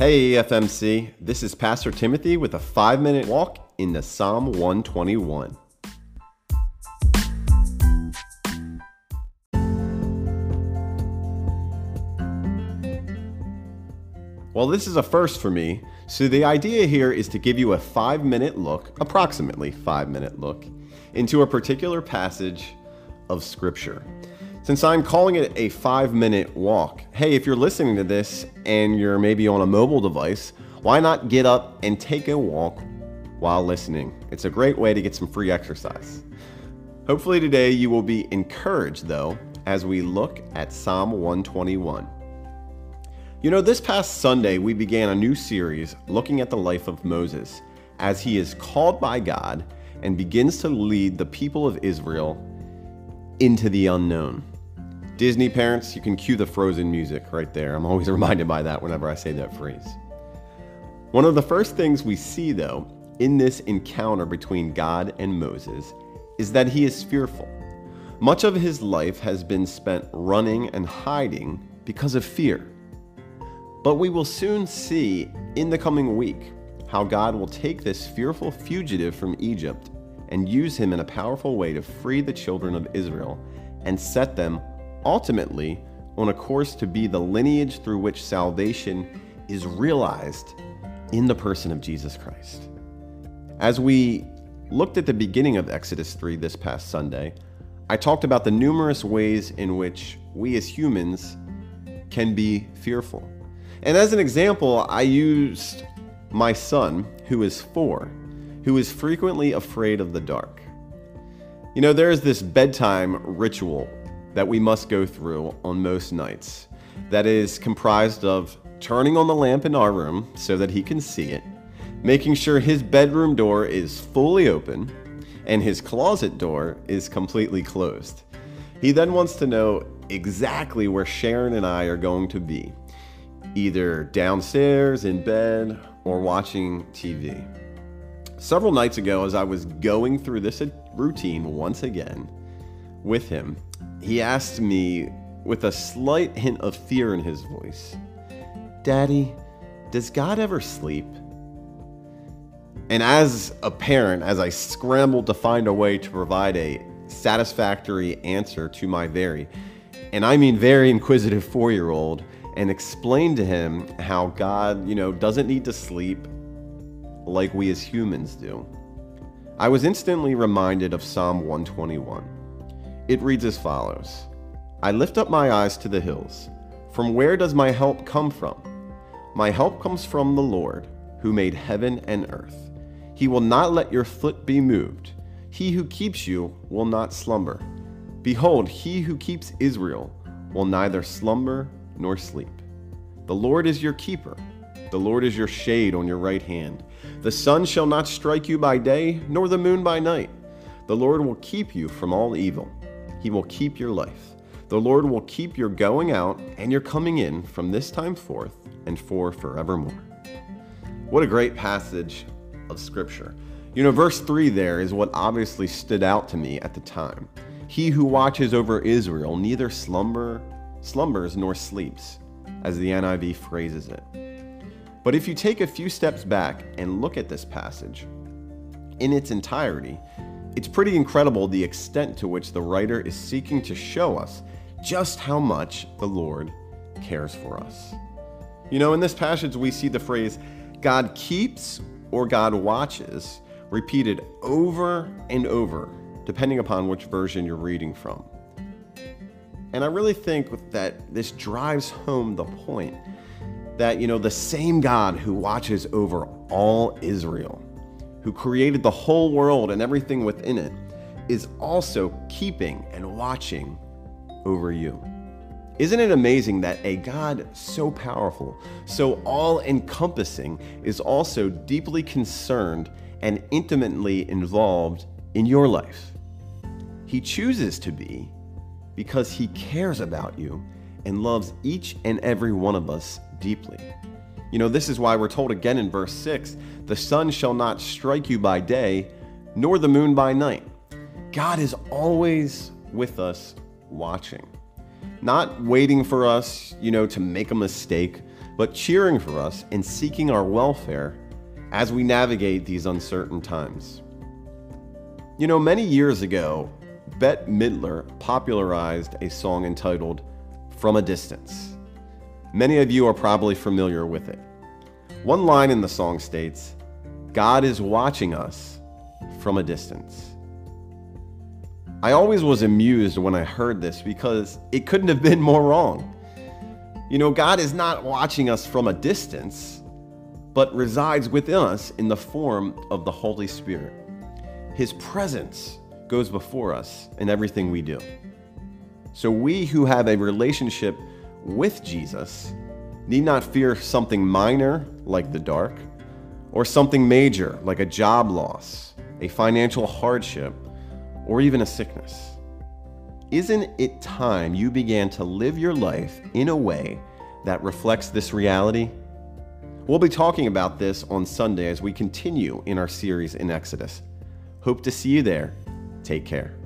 Hey, FMC. This is Pastor Timothy with a five minute walk into Psalm 121. Well, this is a first for me, so the idea here is to give you a five minute look, approximately five minute look, into a particular passage of Scripture. Since I'm calling it a five minute walk, hey, if you're listening to this and you're maybe on a mobile device, why not get up and take a walk while listening? It's a great way to get some free exercise. Hopefully, today you will be encouraged, though, as we look at Psalm 121. You know, this past Sunday we began a new series looking at the life of Moses as he is called by God and begins to lead the people of Israel into the unknown. Disney parents, you can cue the frozen music right there. I'm always reminded by that whenever I say that phrase. One of the first things we see, though, in this encounter between God and Moses is that he is fearful. Much of his life has been spent running and hiding because of fear. But we will soon see in the coming week how God will take this fearful fugitive from Egypt and use him in a powerful way to free the children of Israel and set them ultimately on a course to be the lineage through which salvation is realized in the person of Jesus Christ. As we looked at the beginning of Exodus 3 this past Sunday, I talked about the numerous ways in which we as humans can be fearful. And as an example, I used my son, who is four, who is frequently afraid of the dark. You know, there is this bedtime ritual that we must go through on most nights. That is comprised of turning on the lamp in our room so that he can see it, making sure his bedroom door is fully open, and his closet door is completely closed. He then wants to know exactly where Sharon and I are going to be, either downstairs, in bed, or watching TV. Several nights ago, as I was going through this routine once again with him, he asked me with a slight hint of fear in his voice, Daddy, does God ever sleep? And as a parent, as I scrambled to find a way to provide a satisfactory answer to my very, and I mean very inquisitive four year old, and explained to him how God, you know, doesn't need to sleep like we as humans do, I was instantly reminded of Psalm 121. It reads as follows I lift up my eyes to the hills. From where does my help come from? My help comes from the Lord, who made heaven and earth. He will not let your foot be moved. He who keeps you will not slumber. Behold, he who keeps Israel will neither slumber nor sleep. The Lord is your keeper. The Lord is your shade on your right hand. The sun shall not strike you by day, nor the moon by night. The Lord will keep you from all evil. He will keep your life. The Lord will keep your going out and your coming in from this time forth and for forevermore. What a great passage of Scripture. You know, verse 3 there is what obviously stood out to me at the time. He who watches over Israel neither slumber, slumbers nor sleeps, as the NIV phrases it. But if you take a few steps back and look at this passage in its entirety, it's pretty incredible the extent to which the writer is seeking to show us just how much the Lord cares for us. You know, in this passage, we see the phrase, God keeps or God watches, repeated over and over, depending upon which version you're reading from. And I really think that this drives home the point that, you know, the same God who watches over all Israel who created the whole world and everything within it, is also keeping and watching over you. Isn't it amazing that a God so powerful, so all encompassing, is also deeply concerned and intimately involved in your life? He chooses to be because he cares about you and loves each and every one of us deeply. You know, this is why we're told again in verse 6 the sun shall not strike you by day, nor the moon by night. God is always with us watching, not waiting for us, you know, to make a mistake, but cheering for us and seeking our welfare as we navigate these uncertain times. You know, many years ago, Bette Midler popularized a song entitled From a Distance. Many of you are probably familiar with it. One line in the song states, God is watching us from a distance. I always was amused when I heard this because it couldn't have been more wrong. You know, God is not watching us from a distance, but resides within us in the form of the Holy Spirit. His presence goes before us in everything we do. So we who have a relationship with Jesus need not fear something minor like the dark, or something major like a job loss, a financial hardship, or even a sickness. Isn't it time you began to live your life in a way that reflects this reality? We'll be talking about this on Sunday as we continue in our series in Exodus. Hope to see you there. Take care.